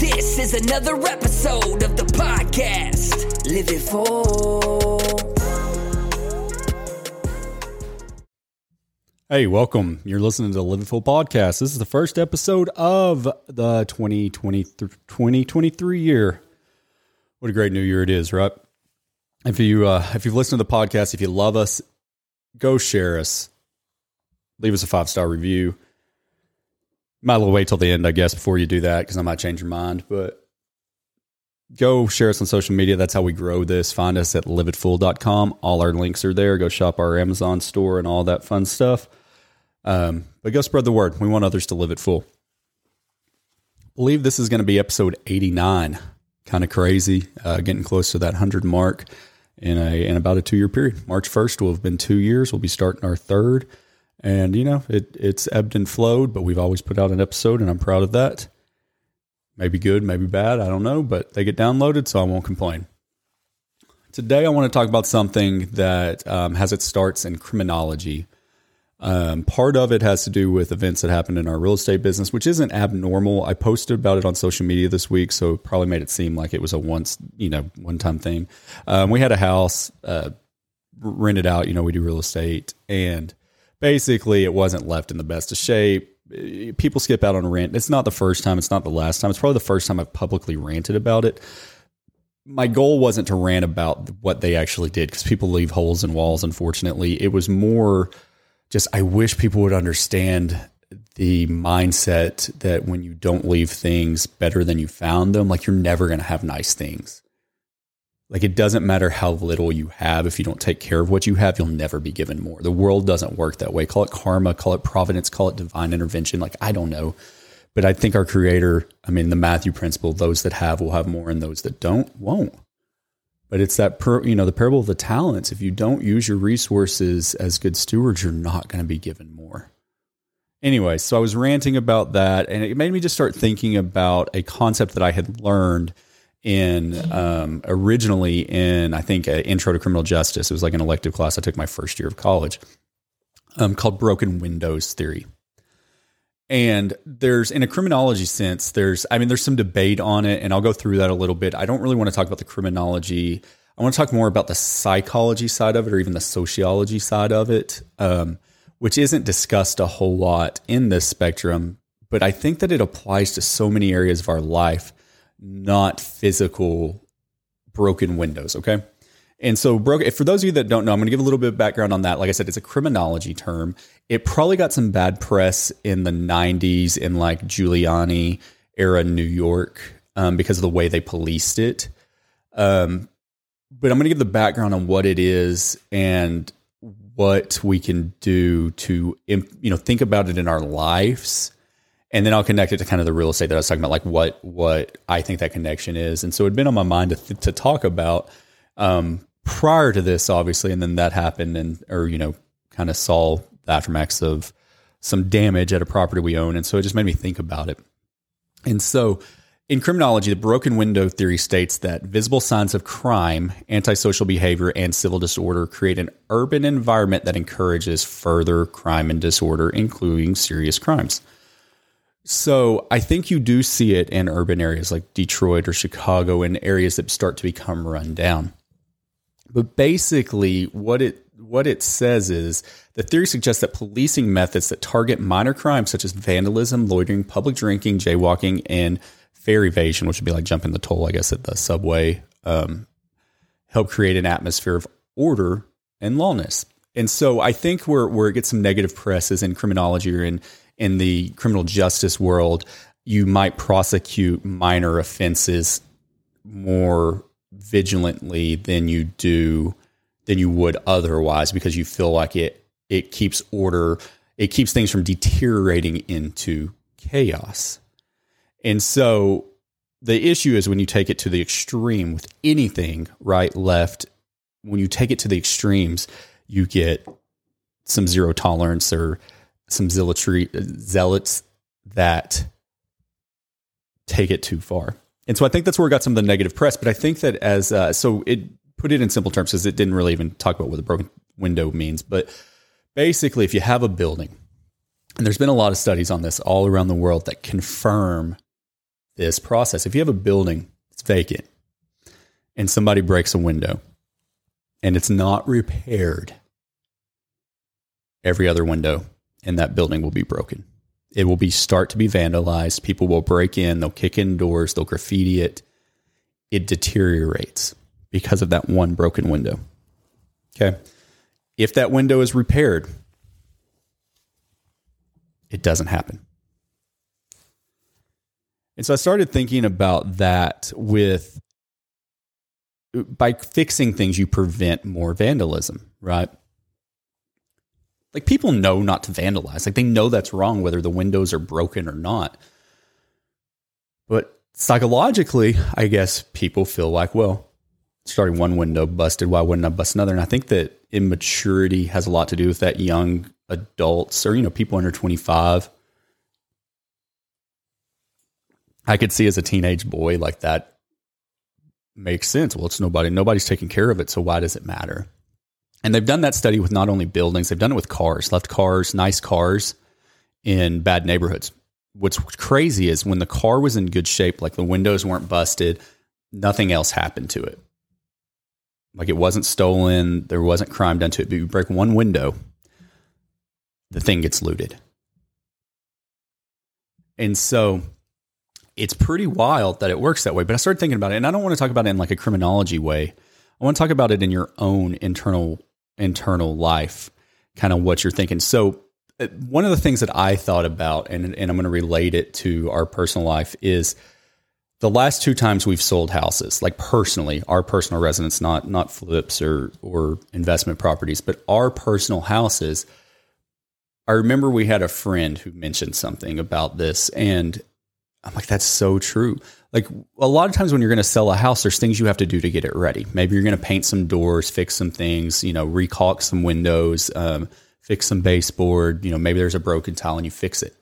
This is another episode of the podcast. Live it full. Hey, welcome. You're listening to the Live It Full podcast. This is the first episode of the 2020, 2023 year. What a great new year it is, right? If you uh, if you've listened to the podcast, if you love us, go share us. Leave us a five star review. Might as well wait till the end, I guess, before you do that because I might change your mind. But go share us on social media. That's how we grow this. Find us at liveitfull.com. All our links are there. Go shop our Amazon store and all that fun stuff. Um, but go spread the word. We want others to live it full. believe this is going to be episode 89. Kind of crazy, uh, getting close to that 100 mark in a in about a two year period. March 1st will have been two years. We'll be starting our third. And, you know, it, it's ebbed and flowed, but we've always put out an episode, and I'm proud of that. Maybe good, maybe bad, I don't know, but they get downloaded, so I won't complain. Today, I want to talk about something that um, has its starts in criminology. Um, part of it has to do with events that happened in our real estate business, which isn't abnormal. I posted about it on social media this week, so it probably made it seem like it was a once, you know, one time thing. Um, we had a house uh, rented out. You know, we do real estate, and basically it wasn't left in the best of shape. People skip out on rent. It's not the first time. It's not the last time. It's probably the first time I've publicly ranted about it. My goal wasn't to rant about what they actually did because people leave holes in walls. Unfortunately, it was more just I wish people would understand the mindset that when you don't leave things better than you found them, like you're never going to have nice things. Like it doesn't matter how little you have. If you don't take care of what you have, you'll never be given more. The world doesn't work that way. Call it karma, call it providence, call it divine intervention. Like I don't know. But I think our creator, I mean, the Matthew principle, those that have will have more and those that don't won't. But it's that, per, you know, the parable of the talents. If you don't use your resources as good stewards, you're not going to be given more. Anyway, so I was ranting about that, and it made me just start thinking about a concept that I had learned in um, originally in I think intro to criminal justice. It was like an elective class I took my first year of college, um, called broken windows theory. And there's in a criminology sense, there's I mean there's some debate on it, and I'll go through that a little bit. I don't really want to talk about the criminology. I want to talk more about the psychology side of it, or even the sociology side of it, um, which isn't discussed a whole lot in this spectrum. But I think that it applies to so many areas of our life not physical broken windows. Okay. And so, broken, for those of you that don't know, I'm going to give a little bit of background on that. Like I said, it's a criminology term. It probably got some bad press in the 90s in like Giuliani era New York um, because of the way they policed it. Um, but I'm going to give the background on what it is and what we can do to, you know, think about it in our lives and then I'll connect it to kind of the real estate that I was talking about, like what what I think that connection is. And so it'd been on my mind to, th- to talk about um, prior to this, obviously, and then that happened, and or you know, kind of saw the aftermaths of some damage at a property we own, and so it just made me think about it. And so, in criminology, the broken window theory states that visible signs of crime, antisocial behavior, and civil disorder create an urban environment that encourages further crime and disorder, including serious crimes. So I think you do see it in urban areas like Detroit or Chicago in areas that start to become run down. But basically what it what it says is the theory suggests that policing methods that target minor crimes such as vandalism, loitering, public drinking, jaywalking, and fare evasion, which would be like jumping the toll, I guess, at the subway, um, help create an atmosphere of order and lawness. And so I think where where it gets some negative press is in criminology or in in the criminal justice world, you might prosecute minor offenses more vigilantly than you do than you would otherwise because you feel like it it keeps order it keeps things from deteriorating into chaos. And so the issue is when you take it to the extreme with anything, right, left, when you take it to the extremes, you get some zero tolerance or some zealotry, zealots that take it too far. And so I think that's where we got some of the negative press. But I think that as uh, so it put it in simple terms because it didn't really even talk about what the broken window means. But basically, if you have a building, and there's been a lot of studies on this all around the world that confirm this process. If you have a building, it's vacant, and somebody breaks a window, and it's not repaired, every other window in that building will be broken. It will be start to be vandalized. People will break in, they'll kick in doors, they'll graffiti it. It deteriorates because of that one broken window. Okay. If that window is repaired, it doesn't happen. And so I started thinking about that with by fixing things, you prevent more vandalism, right? Like people know not to vandalize. Like they know that's wrong, whether the windows are broken or not. But psychologically, I guess people feel like, well, starting one window busted, why wouldn't I bust another? And I think that immaturity has a lot to do with that young adults or, you know, people under 25. I could see as a teenage boy like that makes sense. Well, it's nobody, nobody's taking care of it. So why does it matter? And they've done that study with not only buildings, they've done it with cars, left cars, nice cars in bad neighborhoods. What's crazy is when the car was in good shape, like the windows weren't busted, nothing else happened to it. Like it wasn't stolen, there wasn't crime done to it. But you break one window, the thing gets looted. And so it's pretty wild that it works that way. But I started thinking about it, and I don't want to talk about it in like a criminology way. I want to talk about it in your own internal internal life, kind of what you're thinking. So, uh, one of the things that I thought about, and, and I'm going to relate it to our personal life, is the last two times we've sold houses, like personally, our personal residence, not not flips or or investment properties, but our personal houses. I remember we had a friend who mentioned something about this, and I'm like, that's so true like a lot of times when you're going to sell a house, there's things you have to do to get it ready. Maybe you're going to paint some doors, fix some things, you know, recalk some windows, um, fix some baseboard. You know, maybe there's a broken tile and you fix it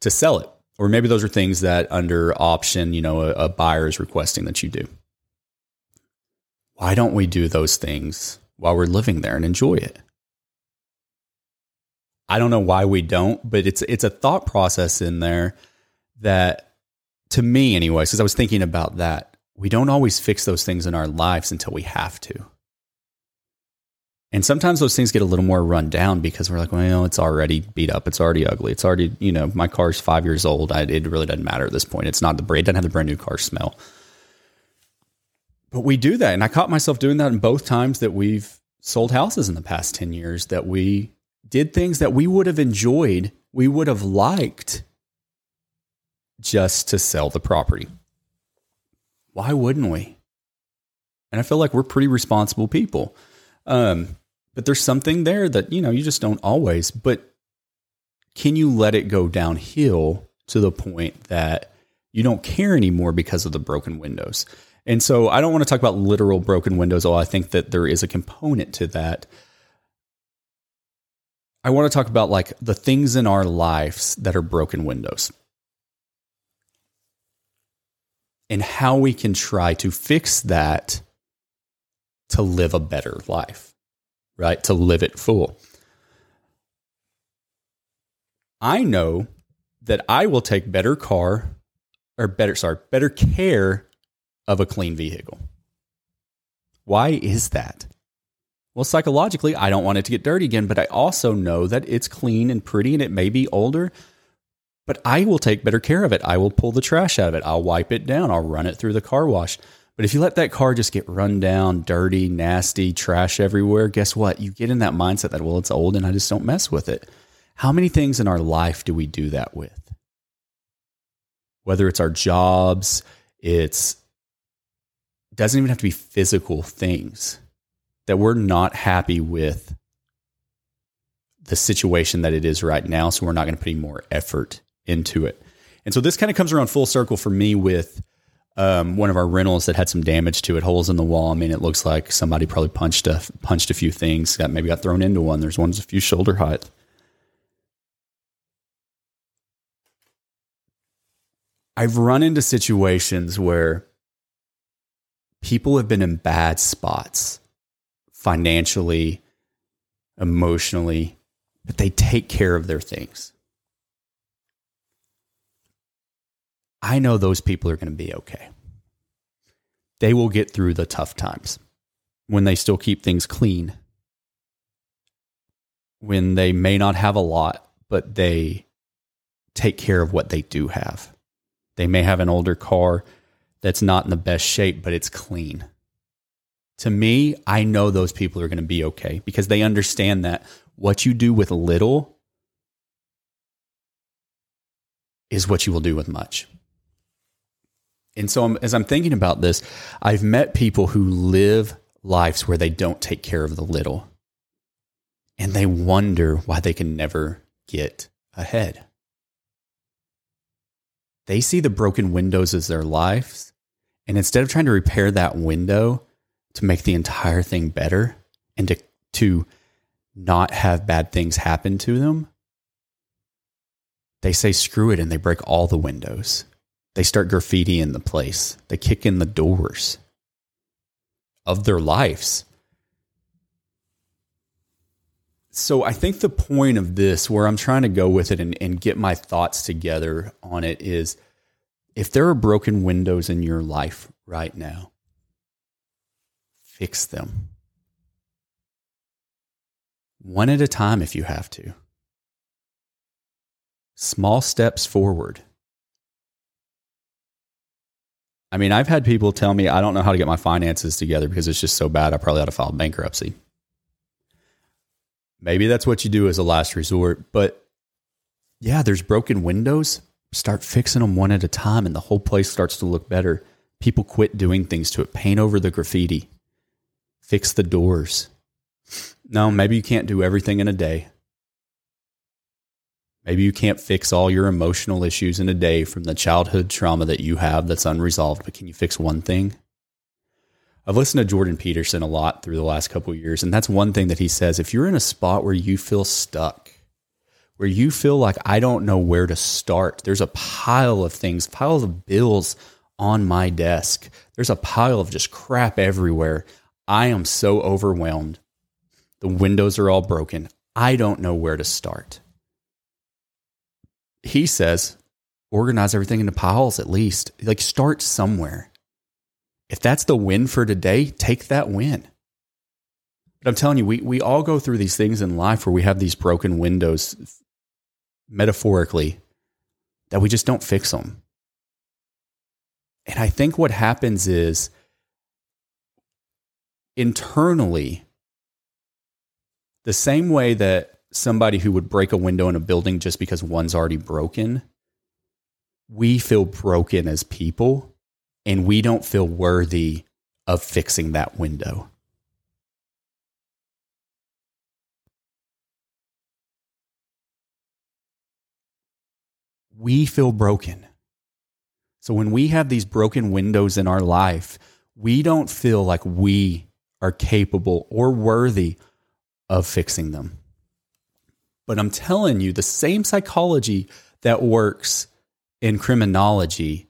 to sell it. Or maybe those are things that under option, you know, a, a buyer is requesting that you do. Why don't we do those things while we're living there and enjoy it? I don't know why we don't, but it's it's a thought process in there that to me, anyways, because I was thinking about that, we don't always fix those things in our lives until we have to. And sometimes those things get a little more run down because we're like, well, it's already beat up. It's already ugly. It's already, you know, my car's five years old. I, it really doesn't matter at this point. It's not the, brand, it doesn't have the brand new car smell. But we do that. And I caught myself doing that in both times that we've sold houses in the past 10 years that we did things that we would have enjoyed, we would have liked just to sell the property. Why wouldn't we? And I feel like we're pretty responsible people. Um, but there's something there that, you know, you just don't always. But can you let it go downhill to the point that you don't care anymore because of the broken windows? And so I don't want to talk about literal broken windows, although I think that there is a component to that. I want to talk about like the things in our lives that are broken windows. And how we can try to fix that to live a better life, right? To live it full. I know that I will take better car or better, sorry, better care of a clean vehicle. Why is that? Well, psychologically, I don't want it to get dirty again, but I also know that it's clean and pretty and it may be older, but I will take better care of it. I will pull the trash out of it. I'll wipe it down. I'll run it through the car wash. But if you let that car just get run down, dirty, nasty, trash everywhere, guess what? You get in that mindset that, well, it's old and I just don't mess with it. How many things in our life do we do that with? Whether it's our jobs, it's doesn't even have to be physical things that we're not happy with the situation that it is right now. So we're not going to put any more effort into it. And so this kind of comes around full circle for me with um, one of our rentals that had some damage to it, holes in the wall. I mean, it looks like somebody probably punched a punched a few things, got maybe got thrown into one. There's one's a few shoulder height. I've run into situations where people have been in bad spots financially, emotionally, but they take care of their things. I know those people are going to be okay. They will get through the tough times when they still keep things clean, when they may not have a lot, but they take care of what they do have. They may have an older car that's not in the best shape, but it's clean. To me, I know those people are going to be okay because they understand that what you do with little is what you will do with much. And so, I'm, as I'm thinking about this, I've met people who live lives where they don't take care of the little and they wonder why they can never get ahead. They see the broken windows as their lives. And instead of trying to repair that window to make the entire thing better and to, to not have bad things happen to them, they say screw it and they break all the windows. They start graffiti in the place. They kick in the doors of their lives. So I think the point of this, where I'm trying to go with it and, and get my thoughts together on it, is if there are broken windows in your life right now, fix them. One at a time if you have to. Small steps forward. I mean, I've had people tell me I don't know how to get my finances together because it's just so bad. I probably ought to file bankruptcy. Maybe that's what you do as a last resort. But yeah, there's broken windows. Start fixing them one at a time, and the whole place starts to look better. People quit doing things to it. Paint over the graffiti, fix the doors. No, maybe you can't do everything in a day. Maybe you can't fix all your emotional issues in a day from the childhood trauma that you have that's unresolved, but can you fix one thing? I've listened to Jordan Peterson a lot through the last couple years, and that's one thing that he says. If you're in a spot where you feel stuck, where you feel like I don't know where to start, there's a pile of things, piles of bills on my desk. There's a pile of just crap everywhere. I am so overwhelmed. The windows are all broken. I don't know where to start. He says, organize everything into piles at least. Like start somewhere if that's the win for today, take that win. But I'm telling you, we, we all go through these things in life where we have these broken windows, metaphorically, that we just don't fix them. And I think what happens is internally, the same way that somebody who would break a window in a building just because one's already broken, we feel broken as people and we don't feel worthy of fixing that window. We feel broken. So when we have these broken windows in our life, we don't feel like we are capable or worthy of fixing them. But I'm telling you, the same psychology that works in criminology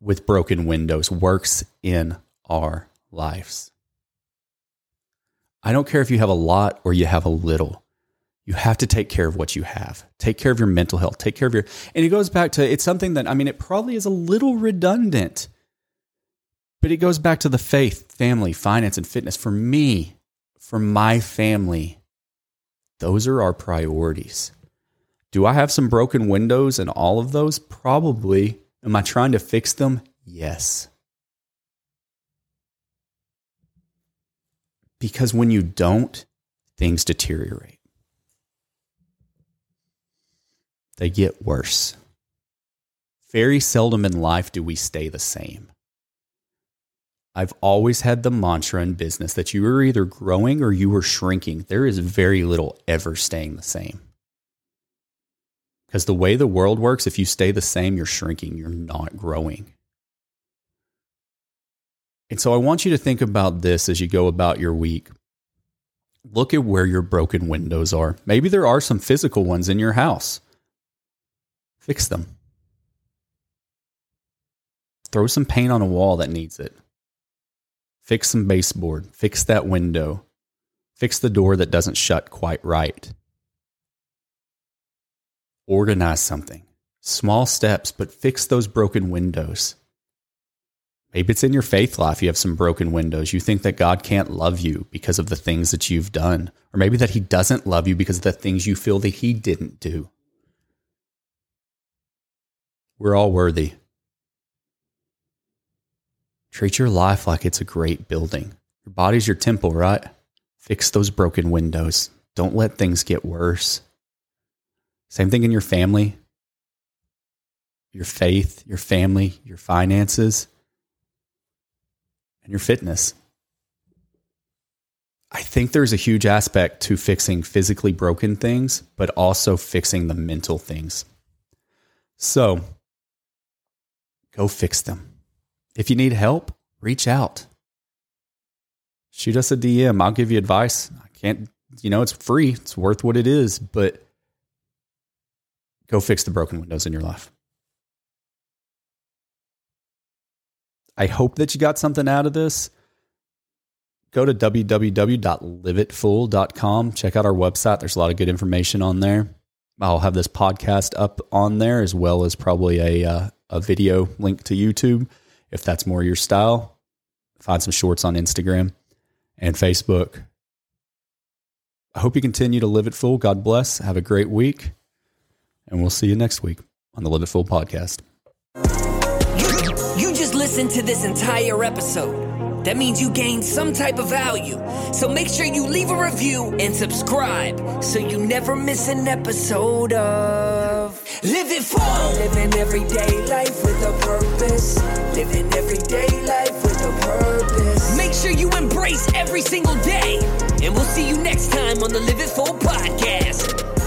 with broken windows works in our lives. I don't care if you have a lot or you have a little. You have to take care of what you have. Take care of your mental health. Take care of your. And it goes back to it's something that, I mean, it probably is a little redundant, but it goes back to the faith, family, finance, and fitness. For me, for my family, those are our priorities. Do I have some broken windows in all of those? Probably. Am I trying to fix them? Yes. Because when you don't, things deteriorate. They get worse. Very seldom in life do we stay the same. I've always had the mantra in business that you are either growing or you are shrinking. There is very little ever staying the same. Because the way the world works, if you stay the same, you're shrinking, you're not growing. And so I want you to think about this as you go about your week. Look at where your broken windows are. Maybe there are some physical ones in your house. Fix them. Throw some paint on a wall that needs it. Fix some baseboard. Fix that window. Fix the door that doesn't shut quite right. Organize something. Small steps, but fix those broken windows. Maybe it's in your faith life. You have some broken windows. You think that God can't love you because of the things that you've done, or maybe that He doesn't love you because of the things you feel that He didn't do. We're all worthy. Treat your life like it's a great building. Your body's your temple, right? Fix those broken windows. Don't let things get worse. Same thing in your family, your faith, your family, your finances, and your fitness. I think there's a huge aspect to fixing physically broken things, but also fixing the mental things. So go fix them. If you need help, reach out. Shoot us a DM. I'll give you advice. I can't, you know, it's free. It's worth what it is, but go fix the broken windows in your life. I hope that you got something out of this. Go to www.liveitfull.com. Check out our website. There's a lot of good information on there. I'll have this podcast up on there as well as probably a uh, a video link to YouTube if that's more your style. Find some shorts on Instagram and Facebook. I hope you continue to live it full. God bless. Have a great week. And we'll see you next week on the Live It Full podcast. You just listened to this entire episode. That means you gained some type of value. So make sure you leave a review and subscribe so you never miss an episode of Live It Full. Living everyday life with a purpose. Living everyday life with a purpose. Make sure you embrace every single day. And we'll see you next time on the Live It Full podcast.